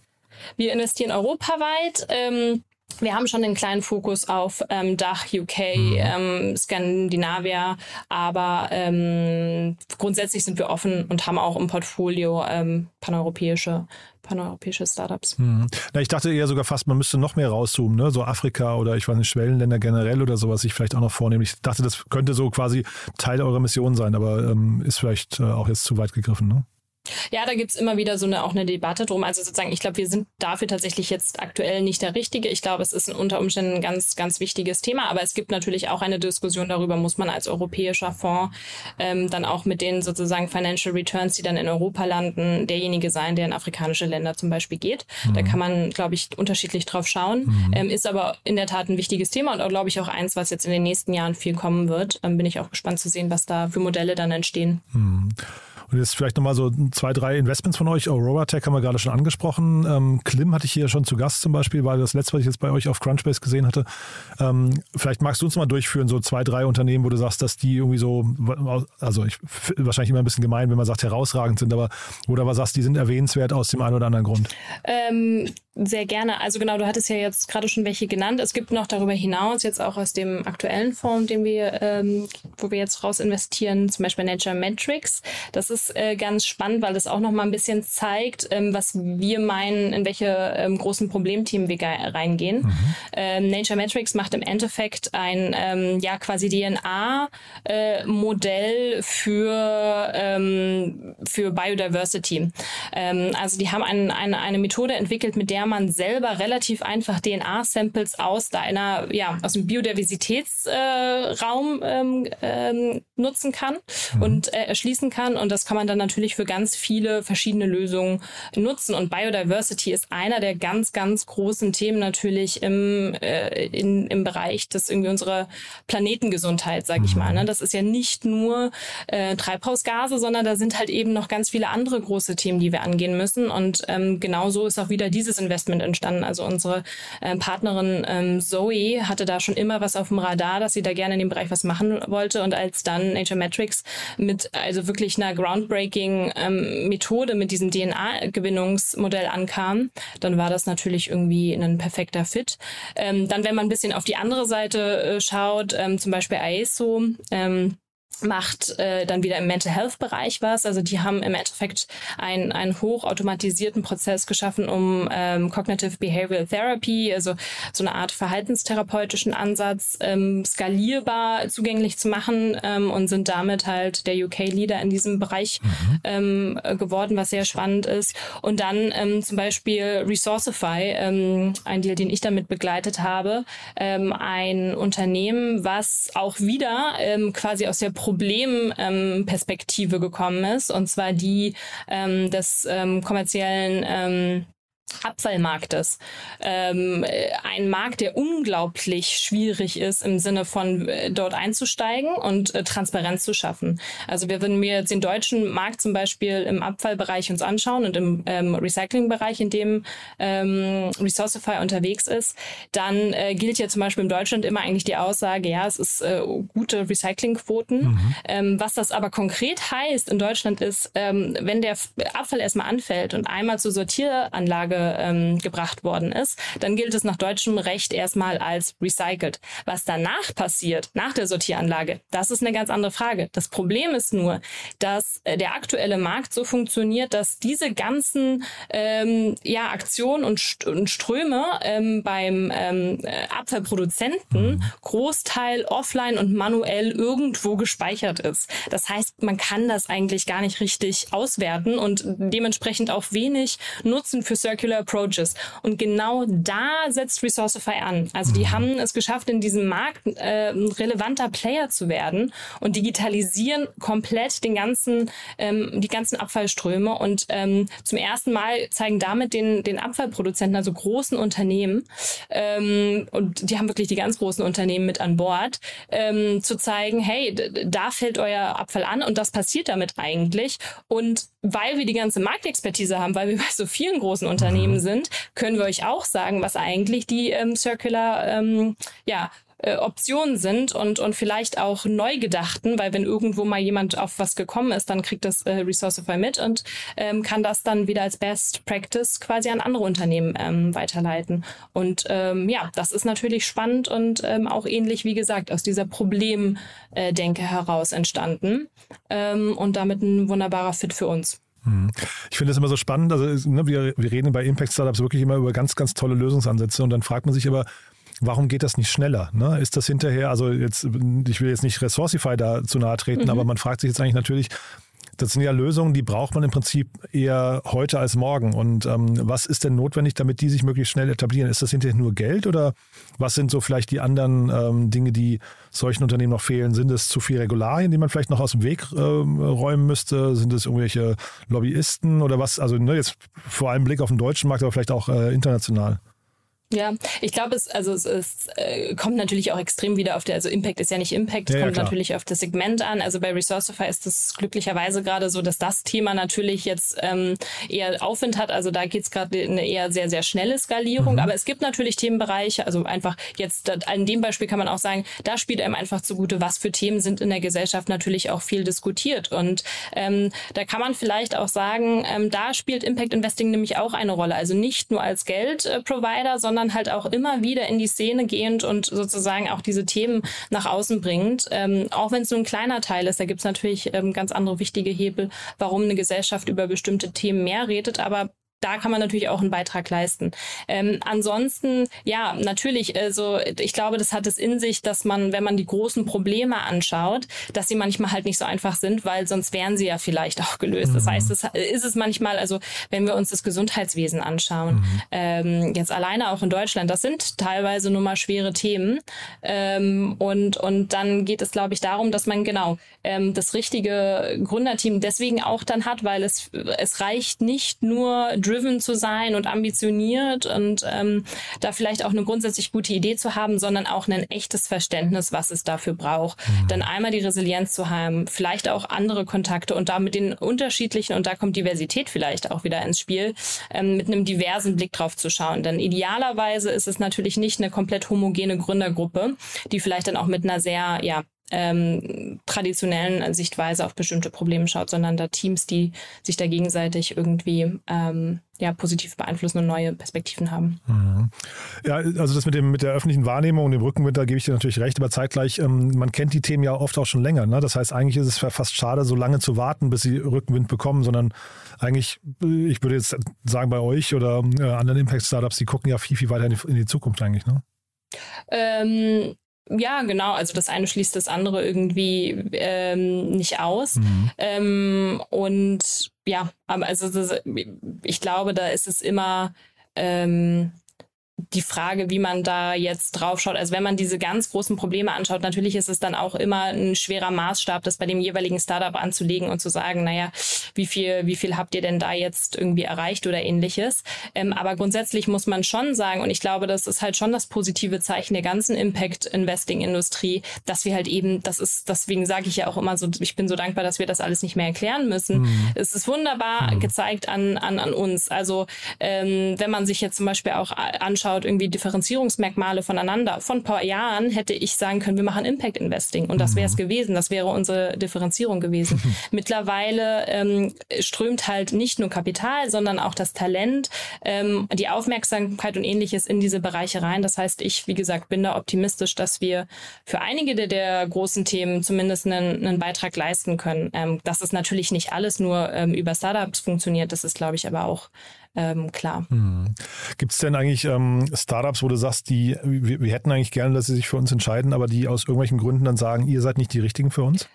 Wir investieren europaweit. Ähm, wir haben schon einen kleinen Fokus auf ähm, Dach, UK, mhm. ähm, Skandinavia, aber ähm, grundsätzlich sind wir offen und haben auch im Portfolio ähm, paneuropäische paneuropäische Startups. Mhm. Na, ich dachte eher sogar fast, man müsste noch mehr rauszoomen, ne? so Afrika oder ich weiß nicht, Schwellenländer generell oder sowas sich vielleicht auch noch vornehmen. Ich dachte, das könnte so quasi Teil eurer Mission sein, aber ähm, ist vielleicht äh, auch jetzt zu weit gegriffen. Ne? Ja, da gibt's immer wieder so eine auch eine Debatte drum. Also sozusagen, ich glaube, wir sind dafür tatsächlich jetzt aktuell nicht der Richtige. Ich glaube, es ist unter Umständen ein ganz, ganz wichtiges Thema, aber es gibt natürlich auch eine Diskussion darüber, muss man als europäischer Fonds ähm, dann auch mit den sozusagen Financial Returns, die dann in Europa landen, derjenige sein, der in afrikanische Länder zum Beispiel geht. Mhm. Da kann man, glaube ich, unterschiedlich drauf schauen. Mhm. Ähm, ist aber in der Tat ein wichtiges Thema und auch, glaube ich, auch eins, was jetzt in den nächsten Jahren viel kommen wird. Ähm, bin ich auch gespannt zu sehen, was da für Modelle dann entstehen. Mhm. Und jetzt vielleicht nochmal so zwei, drei Investments von euch. Aurora Tech haben wir gerade schon angesprochen. Ähm, Klim hatte ich hier schon zu Gast zum Beispiel, weil das letzte, was ich jetzt bei euch auf Crunchbase gesehen hatte. Ähm, vielleicht magst du uns mal durchführen, so zwei, drei Unternehmen, wo du sagst, dass die irgendwie so, also ich, wahrscheinlich immer ein bisschen gemein, wenn man sagt, herausragend sind, aber du aber sagst, die sind erwähnenswert aus dem einen oder anderen Grund. Ähm, sehr gerne. Also genau, du hattest ja jetzt gerade schon welche genannt. Es gibt noch darüber hinaus jetzt auch aus dem aktuellen Fonds, den wir, ähm, wo wir jetzt raus investieren, zum Beispiel Nature Metrics. Das ist äh, ganz spannend, weil das auch noch mal ein bisschen zeigt, ähm, was wir meinen, in welche ähm, großen Problemthemen wir reingehen. Mhm. Ähm, Nature Metrics macht im Endeffekt ein ähm, ja quasi DNA-Modell äh, für ähm, für Biodiversity. Ähm, also die haben ein, eine eine Methode entwickelt, mit der der man selber relativ einfach DNA-Samples aus deiner, ja, aus dem Biodiversitätsraum äh, ähm, ähm, nutzen kann mhm. und äh, erschließen kann. Und das kann man dann natürlich für ganz viele verschiedene Lösungen nutzen. Und Biodiversity ist einer der ganz, ganz großen Themen natürlich im, äh, in, im Bereich des irgendwie unserer Planetengesundheit, sage ich mal. Ne? Das ist ja nicht nur äh, Treibhausgase, sondern da sind halt eben noch ganz viele andere große Themen, die wir angehen müssen. Und ähm, genauso ist auch wieder dieses Investment entstanden. Also unsere äh, Partnerin ähm, Zoe hatte da schon immer was auf dem Radar, dass sie da gerne in dem Bereich was machen wollte. Und als dann Nature Metrics mit also wirklich einer groundbreaking ähm, Methode mit diesem DNA-Gewinnungsmodell ankam, dann war das natürlich irgendwie ein perfekter Fit. Ähm, dann, wenn man ein bisschen auf die andere Seite äh, schaut, ähm, zum Beispiel AESO, ähm, macht äh, dann wieder im Mental Health Bereich was. Also die haben im Endeffekt einen, einen hochautomatisierten Prozess geschaffen, um ähm, Cognitive Behavioral Therapy, also so eine Art verhaltenstherapeutischen Ansatz, ähm, skalierbar zugänglich zu machen ähm, und sind damit halt der UK-Leader in diesem Bereich mhm. ähm, geworden, was sehr spannend ist. Und dann ähm, zum Beispiel Resourcify, ähm, ein Deal, den ich damit begleitet habe, ähm, ein Unternehmen, was auch wieder ähm, quasi aus der Problemperspektive ähm, gekommen ist, und zwar die ähm, des ähm, kommerziellen ähm, Abfallmarktes. Ähm, ein Markt, der unglaublich schwierig ist im Sinne von äh, dort einzusteigen und äh, Transparenz zu schaffen. Also wir, wenn wir jetzt den deutschen Markt zum Beispiel im Abfallbereich uns anschauen und im ähm, Recyclingbereich, in dem ähm, Resourcify unterwegs ist, dann äh, gilt ja zum Beispiel in Deutschland immer eigentlich die Aussage, ja, es ist äh, gute Recyclingquoten. Mhm. Ähm, was das aber konkret heißt in Deutschland ist, ähm, wenn der Abfall erstmal anfällt und einmal zur Sortieranlage ähm, gebracht worden ist, dann gilt es nach deutschem Recht erstmal als recycelt. Was danach passiert, nach der Sortieranlage, das ist eine ganz andere Frage. Das Problem ist nur, dass äh, der aktuelle Markt so funktioniert, dass diese ganzen ähm, ja, Aktionen und, St und Ströme ähm, beim ähm, äh, Abfallproduzenten. Großteil offline und manuell irgendwo gespeichert ist. Das heißt, man kann das eigentlich gar nicht richtig auswerten und dementsprechend auch wenig Nutzen für Circular Approaches. Und genau da setzt Resourcify an. Also die mhm. haben es geschafft, in diesem Markt äh, ein relevanter Player zu werden und digitalisieren komplett den ganzen, ähm, die ganzen Abfallströme und ähm, zum ersten Mal zeigen damit den, den Abfallproduzenten, also großen Unternehmen, ähm, und die haben wirklich die ganz großen Unternehmen mit an Bord, ähm, zu zeigen, hey, da fällt euer Abfall an und das passiert damit eigentlich. Und weil wir die ganze Marktexpertise haben, weil wir bei so vielen großen Unternehmen Unternehmen sind, können wir euch auch sagen, was eigentlich die ähm, Circular ähm, ja, äh, Optionen sind und, und vielleicht auch neu gedachten, weil wenn irgendwo mal jemand auf was gekommen ist, dann kriegt das äh, Resourcify mit und ähm, kann das dann wieder als Best Practice quasi an andere Unternehmen ähm, weiterleiten. Und ähm, ja, das ist natürlich spannend und ähm, auch ähnlich, wie gesagt, aus dieser Problemdenke heraus entstanden ähm, und damit ein wunderbarer Fit für uns. Mhm. Ich finde es immer so spannend. Also, ne, wir, wir reden bei Impact Startups wirklich immer über ganz, ganz tolle Lösungsansätze und dann fragt man sich aber, warum geht das nicht schneller? Ne? Ist das hinterher, also jetzt, ich will jetzt nicht Resourcify da zu nahe treten, mhm. aber man fragt sich jetzt eigentlich natürlich, das sind ja Lösungen, die braucht man im Prinzip eher heute als morgen. Und ähm, was ist denn notwendig, damit die sich möglichst schnell etablieren? Ist das hinterher nur Geld oder was sind so vielleicht die anderen ähm, Dinge, die solchen Unternehmen noch fehlen? Sind es zu viele Regularien, die man vielleicht noch aus dem Weg ähm, räumen müsste? Sind es irgendwelche Lobbyisten oder was? Also ne, jetzt vor allem Blick auf den deutschen Markt, aber vielleicht auch äh, international. Ja, ich glaube, es, also es, es äh, kommt natürlich auch extrem wieder auf der, also Impact ist ja nicht Impact, es ja, kommt ja, natürlich auf das Segment an. Also bei Resourcify ist es glücklicherweise gerade so, dass das Thema natürlich jetzt ähm, eher Aufwind hat. Also da geht's gerade eine eher sehr, sehr schnelle Skalierung. Mhm. Aber es gibt natürlich Themenbereiche, also einfach jetzt an dem Beispiel kann man auch sagen, da spielt einem einfach zugute, was für Themen sind in der Gesellschaft natürlich auch viel diskutiert. Und ähm, da kann man vielleicht auch sagen, ähm, da spielt Impact Investing nämlich auch eine Rolle. Also nicht nur als Geldprovider, sondern sondern halt auch immer wieder in die Szene gehend und sozusagen auch diese Themen nach außen bringt. Ähm, auch wenn es nur ein kleiner Teil ist, da gibt es natürlich ähm, ganz andere wichtige Hebel, warum eine Gesellschaft über bestimmte Themen mehr redet. Aber da kann man natürlich auch einen Beitrag leisten. Ähm, ansonsten, ja, natürlich, also ich glaube, das hat es in sich, dass man, wenn man die großen Probleme anschaut, dass sie manchmal halt nicht so einfach sind, weil sonst wären sie ja vielleicht auch gelöst. Mhm. Das heißt, es ist es manchmal, also wenn wir uns das Gesundheitswesen anschauen, mhm. ähm, jetzt alleine auch in Deutschland, das sind teilweise nur mal schwere Themen. Ähm, und, und dann geht es, glaube ich, darum, dass man genau ähm, das richtige Gründerteam deswegen auch dann hat, weil es, es reicht nicht nur driven zu sein und ambitioniert und ähm, da vielleicht auch eine grundsätzlich gute Idee zu haben, sondern auch ein echtes Verständnis, was es dafür braucht. Mhm. Dann einmal die Resilienz zu haben, vielleicht auch andere Kontakte und da mit den unterschiedlichen, und da kommt Diversität vielleicht auch wieder ins Spiel, ähm, mit einem diversen Blick drauf zu schauen. Denn idealerweise ist es natürlich nicht eine komplett homogene Gründergruppe, die vielleicht dann auch mit einer sehr, ja, ähm, traditionellen Sichtweise auf bestimmte Probleme schaut, sondern da Teams, die sich da gegenseitig irgendwie ähm, ja, positiv beeinflussen und neue Perspektiven haben. Mhm. Ja, also das mit, dem, mit der öffentlichen Wahrnehmung und dem Rückenwind, da gebe ich dir natürlich recht, aber zeitgleich, ähm, man kennt die Themen ja oft auch schon länger. Ne? Das heißt, eigentlich ist es fast schade, so lange zu warten, bis sie Rückenwind bekommen, sondern eigentlich, ich würde jetzt sagen, bei euch oder äh, anderen Impact-Startups, die gucken ja viel, viel weiter in die, in die Zukunft eigentlich. Ne? Ähm, ja, genau. Also das eine schließt das andere irgendwie ähm, nicht aus. Mhm. Ähm, und ja, also das, ich glaube, da ist es immer ähm, die Frage, wie man da jetzt drauf schaut. Also wenn man diese ganz großen Probleme anschaut, natürlich ist es dann auch immer ein schwerer Maßstab, das bei dem jeweiligen Startup anzulegen und zu sagen, naja, wie viel, wie viel habt ihr denn da jetzt irgendwie erreicht oder ähnliches. Ähm, aber grundsätzlich muss man schon sagen, und ich glaube, das ist halt schon das positive Zeichen der ganzen Impact-Investing-Industrie, dass wir halt eben, das ist, deswegen sage ich ja auch immer so, ich bin so dankbar, dass wir das alles nicht mehr erklären müssen. Mhm. Es ist wunderbar mhm. gezeigt an, an, an uns. Also ähm, wenn man sich jetzt zum Beispiel auch anschaut, irgendwie Differenzierungsmerkmale voneinander. Von ein paar Jahren hätte ich sagen können, wir machen Impact Investing und das wäre es mhm. gewesen. Das wäre unsere Differenzierung gewesen. Mittlerweile ähm, strömt halt nicht nur Kapital, sondern auch das Talent, ähm, die Aufmerksamkeit und ähnliches in diese Bereiche rein. Das heißt, ich, wie gesagt, bin da optimistisch, dass wir für einige der, der großen Themen zumindest einen, einen Beitrag leisten können. Ähm, dass es natürlich nicht alles nur ähm, über Startups funktioniert, das ist, glaube ich, aber auch ähm, klar. Hm. Gibt es denn eigentlich ähm, Startups, wo du sagst, die wir, wir hätten eigentlich gerne, dass sie sich für uns entscheiden, aber die aus irgendwelchen Gründen dann sagen, ihr seid nicht die richtigen für uns?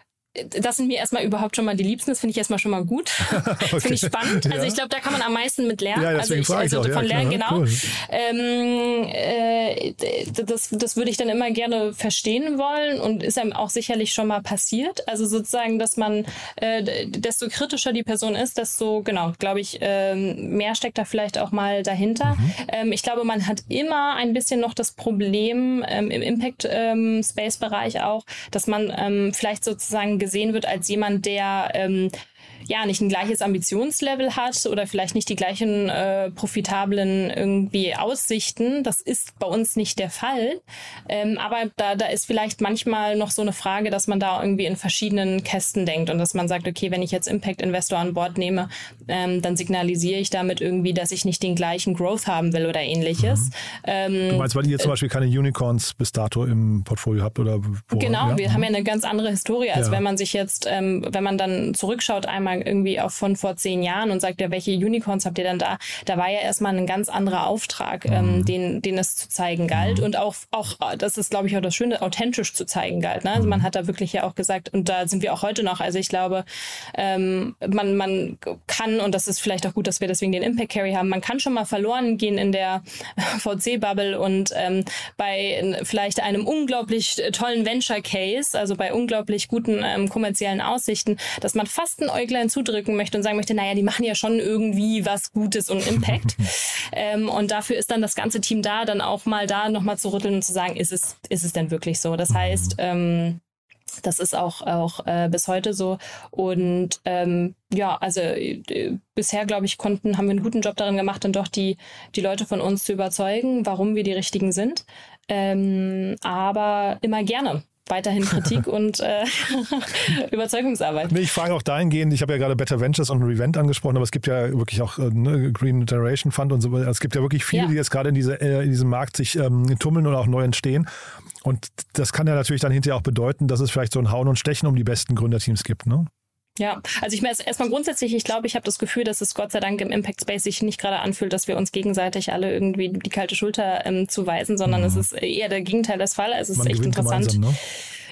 Das sind mir erstmal überhaupt schon mal die Liebsten. Das finde ich erstmal schon mal gut. okay. Finde ich spannend. Also ja. Ich glaube, da kann man am meisten mit lernen. Ja, also ich, also ich von ja, lernen, genau. Cool. Ähm, äh, das, das würde ich dann immer gerne verstehen wollen und ist einem auch sicherlich schon mal passiert. Also sozusagen, dass man, äh, desto kritischer die Person ist, desto, genau, glaube ich, äh, mehr steckt da vielleicht auch mal dahinter. Mhm. Ähm, ich glaube, man hat immer ein bisschen noch das Problem ähm, im Impact-Space-Bereich ähm, auch, dass man ähm, vielleicht sozusagen gesehen wird als jemand, der ähm, ja nicht ein gleiches Ambitionslevel hat oder vielleicht nicht die gleichen äh, profitablen irgendwie Aussichten. Das ist bei uns nicht der Fall. Ähm, aber da, da ist vielleicht manchmal noch so eine Frage, dass man da irgendwie in verschiedenen Kästen denkt und dass man sagt, okay, wenn ich jetzt Impact Investor an Bord nehme, ähm, dann signalisiere ich damit irgendwie, dass ich nicht den gleichen Growth haben will oder ähnliches. Mhm. Ähm, du meinst, weil ihr zum äh, Beispiel keine Unicorns bis dato im Portfolio habt oder wo, Genau, ja? wir mhm. haben ja eine ganz andere Historie, als ja. wenn man sich jetzt, ähm, wenn man dann zurückschaut, einmal irgendwie auch von vor zehn Jahren und sagt, ja, welche Unicorns habt ihr denn da? Da war ja erstmal ein ganz anderer Auftrag, ähm, mhm. den, den es zu zeigen galt. Mhm. Und auch, auch, das ist, glaube ich, auch das Schöne, authentisch zu zeigen galt. Ne? Also man mhm. hat da wirklich ja auch gesagt, und da sind wir auch heute noch. Also ich glaube, ähm, man, man kann, und das ist vielleicht auch gut, dass wir deswegen den Impact Carry haben, man kann schon mal verloren gehen in der VC-Bubble und ähm, bei vielleicht einem unglaublich tollen Venture Case, also bei unglaublich guten ähm, kommerziellen Aussichten, dass man fast ein Äuglein zudrücken möchte und sagen möchte, naja, die machen ja schon irgendwie was Gutes und Impact. ähm, und dafür ist dann das ganze Team da, dann auch mal da nochmal zu rütteln und zu sagen, ist es, ist es denn wirklich so? Das heißt, ähm, das ist auch, auch äh, bis heute so. Und ähm, ja, also äh, bisher, glaube ich, konnten, haben wir einen guten Job darin gemacht, dann doch die, die Leute von uns zu überzeugen, warum wir die richtigen sind. Ähm, aber immer gerne weiterhin Kritik und äh, Überzeugungsarbeit. Nee, ich frage auch dahingehend, ich habe ja gerade Better Ventures und Revent angesprochen, aber es gibt ja wirklich auch äh, ne, Green Generation Fund und so weiter. Es gibt ja wirklich viele, ja. die jetzt gerade in, diese, äh, in diesem Markt sich ähm, tummeln oder auch neu entstehen. Und das kann ja natürlich dann hinterher auch bedeuten, dass es vielleicht so ein Hauen und Stechen um die besten Gründerteams gibt, ne? Ja, also ich meine erstmal grundsätzlich, ich glaube, ich habe das Gefühl, dass es Gott sei Dank im Impact Space sich nicht gerade anfühlt, dass wir uns gegenseitig alle irgendwie die kalte Schulter ähm, zuweisen, sondern mhm. es ist eher der Gegenteil des Fall. Also es Man ist echt interessant. Ne?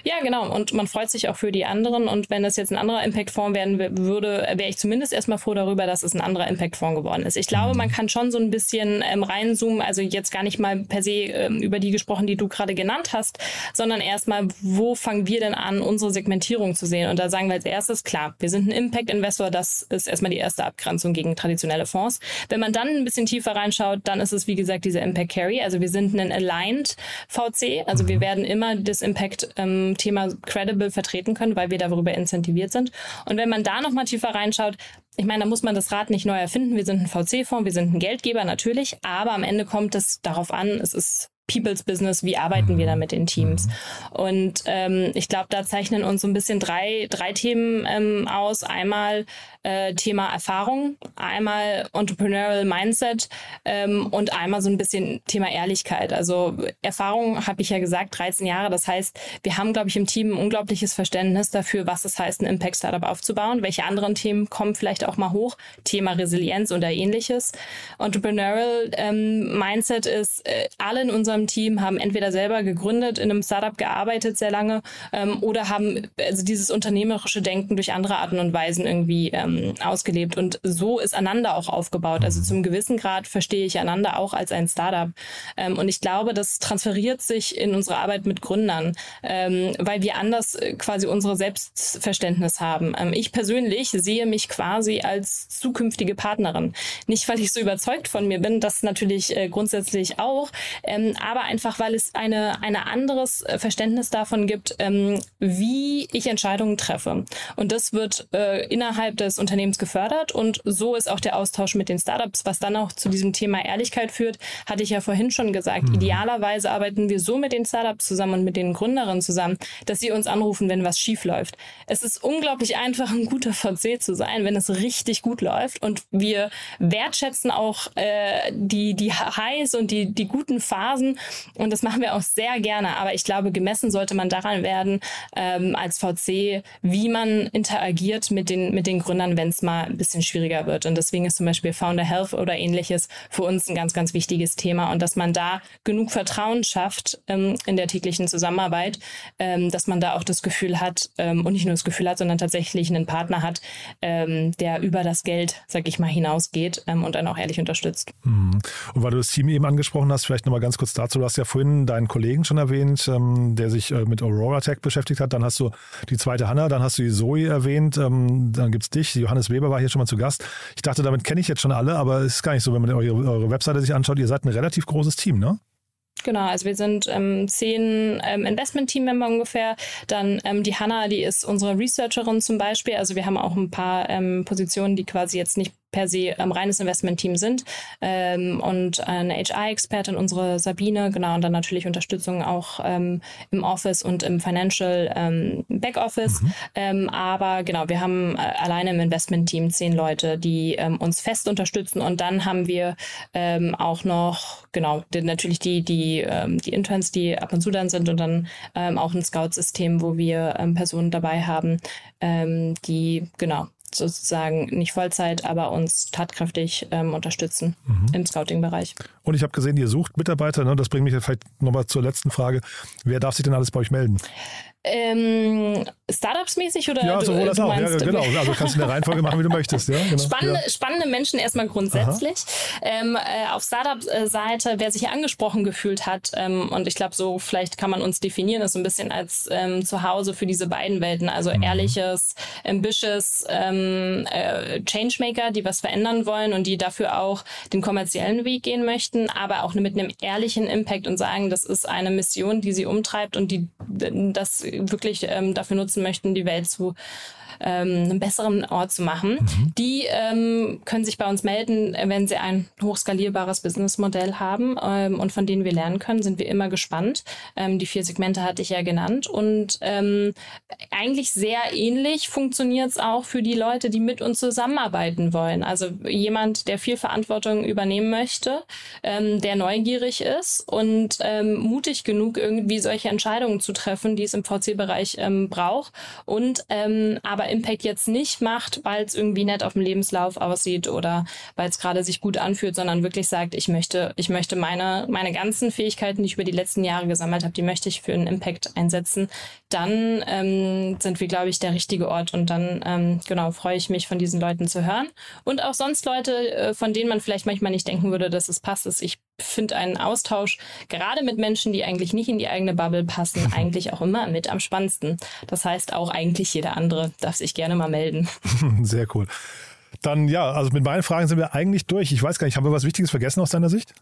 Ja, genau. Und man freut sich auch für die anderen. Und wenn es jetzt ein anderer Impact-Fonds werden würde, wäre ich zumindest erstmal froh darüber, dass es ein anderer Impact-Fonds geworden ist. Ich glaube, man kann schon so ein bisschen ähm, reinzoomen, also jetzt gar nicht mal per se ähm, über die gesprochen, die du gerade genannt hast, sondern erstmal, wo fangen wir denn an, unsere Segmentierung zu sehen? Und da sagen wir als erstes, klar, wir sind ein Impact-Investor, das ist erstmal die erste Abgrenzung gegen traditionelle Fonds. Wenn man dann ein bisschen tiefer reinschaut, dann ist es, wie gesagt, dieser Impact Carry. Also wir sind ein Aligned VC, also wir mhm. werden immer das Impact ähm, Thema credible vertreten können, weil wir darüber incentiviert sind. Und wenn man da nochmal tiefer reinschaut, ich meine, da muss man das Rad nicht neu erfinden. Wir sind ein VC-Fonds, wir sind ein Geldgeber natürlich, aber am Ende kommt es darauf an, es ist People's Business, wie arbeiten wir da mit den Teams? Und ähm, ich glaube, da zeichnen uns so ein bisschen drei, drei Themen ähm, aus. Einmal äh, Thema Erfahrung, einmal Entrepreneurial Mindset ähm, und einmal so ein bisschen Thema Ehrlichkeit. Also Erfahrung habe ich ja gesagt, 13 Jahre. Das heißt, wir haben, glaube ich, im Team ein unglaubliches Verständnis dafür, was es heißt, ein Impact-Startup aufzubauen. Welche anderen Themen kommen vielleicht auch mal hoch? Thema Resilienz oder ähnliches. Entrepreneurial ähm, Mindset ist, äh, alle in unserem unserem Team haben entweder selber gegründet, in einem Startup gearbeitet sehr lange ähm, oder haben also dieses unternehmerische Denken durch andere Arten und Weisen irgendwie ähm, ausgelebt. Und so ist Ananda auch aufgebaut. Also zum gewissen Grad verstehe ich Ananda auch als ein Startup. Ähm, und ich glaube, das transferiert sich in unsere Arbeit mit Gründern, ähm, weil wir anders äh, quasi unsere Selbstverständnis haben. Ähm, ich persönlich sehe mich quasi als zukünftige Partnerin. Nicht, weil ich so überzeugt von mir bin, das natürlich äh, grundsätzlich auch, ähm, aber einfach, weil es eine, eine anderes äh, Verständnis davon gibt, ähm, wie ich Entscheidungen treffe. Und das wird äh, innerhalb des Unternehmens gefördert und so ist auch der Austausch mit den Startups, was dann auch zu diesem Thema Ehrlichkeit führt, hatte ich ja vorhin schon gesagt. Mhm. Idealerweise arbeiten wir so mit den Startups zusammen und mit den Gründerinnen zusammen, dass sie uns anrufen, wenn was schief läuft. Es ist unglaublich einfach, ein guter VC zu sein, wenn es richtig gut läuft und wir wertschätzen auch äh, die, die Highs und die, die guten Phasen und das machen wir auch sehr gerne. Aber ich glaube, gemessen sollte man daran werden, ähm, als VC, wie man interagiert mit den, mit den Gründern, wenn es mal ein bisschen schwieriger wird. Und deswegen ist zum Beispiel Founder Health oder ähnliches für uns ein ganz, ganz wichtiges Thema und dass man da genug Vertrauen schafft ähm, in der täglichen Zusammenarbeit, ähm, dass man da auch das Gefühl hat ähm, und nicht nur das Gefühl hat, sondern tatsächlich einen Partner hat, ähm, der über das Geld, sag ich mal, hinausgeht ähm, und dann auch ehrlich unterstützt. Mhm. Und weil du das Team eben angesprochen hast, vielleicht nochmal ganz kurz dazu. Du hast ja vorhin deinen Kollegen schon erwähnt, ähm, der sich äh, mit Aurora Tech beschäftigt hat. Dann hast du die zweite Hanna, dann hast du die Zoe erwähnt, ähm, dann gibt es dich. Johannes Weber war hier schon mal zu Gast. Ich dachte, damit kenne ich jetzt schon alle, aber es ist gar nicht so, wenn man eure, eure Webseite sich anschaut. Ihr seid ein relativ großes Team, ne? Genau, also wir sind ähm, zehn ähm, Investment-Team-Member ungefähr. Dann ähm, die Hanna, die ist unsere Researcherin zum Beispiel. Also wir haben auch ein paar ähm, Positionen, die quasi jetzt nicht per se ähm, reines Investment-Team sind ähm, und eine HR-Expertin, unsere Sabine, genau, und dann natürlich Unterstützung auch ähm, im Office und im Financial ähm, Backoffice. Mhm. Ähm, aber genau, wir haben äh, alleine im Investment-Team zehn Leute, die ähm, uns fest unterstützen und dann haben wir ähm, auch noch, genau, die, natürlich die, die, die Interns, die ab und zu dann sind und dann auch ein Scout-System, wo wir Personen dabei haben, die, genau, sozusagen nicht Vollzeit, aber uns tatkräftig ähm, unterstützen mhm. im Scouting-Bereich. Und ich habe gesehen, ihr sucht Mitarbeiter. Ne? Das bringt mich vielleicht nochmal zur letzten Frage. Wer darf sich denn alles bei euch melden? Ähm, Startups-mäßig oder? Ja, sowohl als auch. Ja, genau. Also kannst du in der Reihenfolge machen, wie du möchtest. Ja, genau. spannende, ja. spannende Menschen erstmal grundsätzlich. Ähm, äh, auf Startup-Seite, wer sich hier angesprochen gefühlt hat, ähm, und ich glaube, so vielleicht kann man uns definieren, ist so ein bisschen als ähm, Zuhause für diese beiden Welten. Also mhm. ehrliches, ambitious ähm, äh, Changemaker, die was verändern wollen und die dafür auch den kommerziellen Weg gehen möchten, aber auch mit einem ehrlichen Impact und sagen, das ist eine Mission, die sie umtreibt und die das wirklich ähm, dafür nutzen möchten, die Welt zu ähm, einen besseren Ort zu machen. Mhm. Die ähm, können sich bei uns melden, wenn sie ein hochskalierbares Businessmodell haben ähm, und von denen wir lernen können, sind wir immer gespannt. Ähm, die vier Segmente hatte ich ja genannt und ähm, eigentlich sehr ähnlich funktioniert es auch für die Leute, die mit uns zusammenarbeiten wollen. Also jemand, der viel Verantwortung übernehmen möchte, ähm, der neugierig ist und ähm, mutig genug, irgendwie solche Entscheidungen zu treffen, die es im VC-Bereich ähm, braucht und ähm, aber aber Impact jetzt nicht macht, weil es irgendwie nett auf dem Lebenslauf aussieht oder weil es gerade sich gut anfühlt, sondern wirklich sagt, ich möchte, ich möchte meine, meine ganzen Fähigkeiten, die ich über die letzten Jahre gesammelt habe, die möchte ich für einen Impact einsetzen, dann ähm, sind wir, glaube ich, der richtige Ort und dann, ähm, genau, freue ich mich, von diesen Leuten zu hören. Und auch sonst Leute, äh, von denen man vielleicht manchmal nicht denken würde, dass es passt. Ist. Ich finde einen Austausch gerade mit Menschen, die eigentlich nicht in die eigene Bubble passen, eigentlich auch immer mit am spannendsten. Das heißt, auch eigentlich jeder andere darf sich gerne mal melden. Sehr cool. Dann ja, also mit meinen Fragen sind wir eigentlich durch. Ich weiß gar nicht, haben wir was Wichtiges vergessen aus deiner Sicht?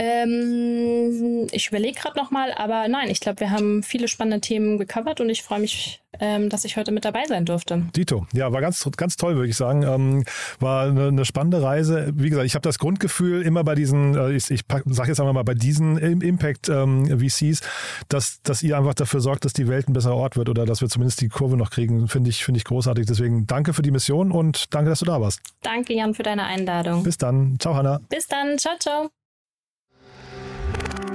Ähm, ich überlege gerade nochmal, aber nein, ich glaube, wir haben viele spannende Themen gecovert und ich freue mich, ähm, dass ich heute mit dabei sein durfte. Dito, ja, war ganz, ganz toll, würde ich sagen. Ähm, war eine, eine, spannende Reise. Wie gesagt, ich habe das Grundgefühl immer bei diesen, äh, ich, ich sage jetzt einmal mal, bei diesen Impact ähm, VCs, dass, dass ihr einfach dafür sorgt, dass die Welt ein besserer Ort wird oder dass wir zumindest die Kurve noch kriegen, finde ich, finde ich großartig. Deswegen danke für die Mission und danke, dass du da warst. Danke, Jan, für deine Einladung. Bis dann. Ciao, Hanna. Bis dann. Ciao, ciao.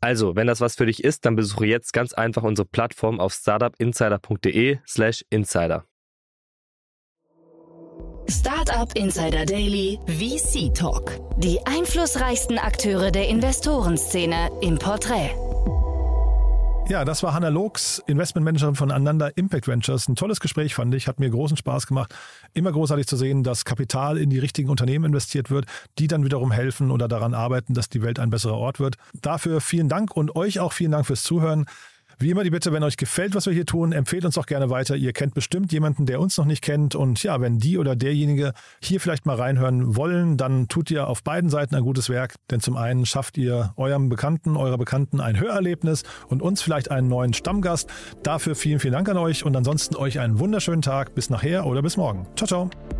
Also, wenn das was für dich ist, dann besuche jetzt ganz einfach unsere Plattform auf startupinsider.de/slash insider. Startup Insider Daily VC Talk. Die einflussreichsten Akteure der Investorenszene im Porträt. Ja, das war Hannah Looks, Investmentmanagerin von Ananda Impact Ventures. Ein tolles Gespräch fand ich, hat mir großen Spaß gemacht. Immer großartig zu sehen, dass Kapital in die richtigen Unternehmen investiert wird, die dann wiederum helfen oder daran arbeiten, dass die Welt ein besserer Ort wird. Dafür vielen Dank und euch auch vielen Dank fürs Zuhören. Wie immer die Bitte, wenn euch gefällt, was wir hier tun, empfehlt uns doch gerne weiter. Ihr kennt bestimmt jemanden, der uns noch nicht kennt. Und ja, wenn die oder derjenige hier vielleicht mal reinhören wollen, dann tut ihr auf beiden Seiten ein gutes Werk. Denn zum einen schafft ihr eurem Bekannten, eurer Bekannten ein Hörerlebnis und uns vielleicht einen neuen Stammgast. Dafür vielen, vielen Dank an euch und ansonsten euch einen wunderschönen Tag. Bis nachher oder bis morgen. Ciao, ciao.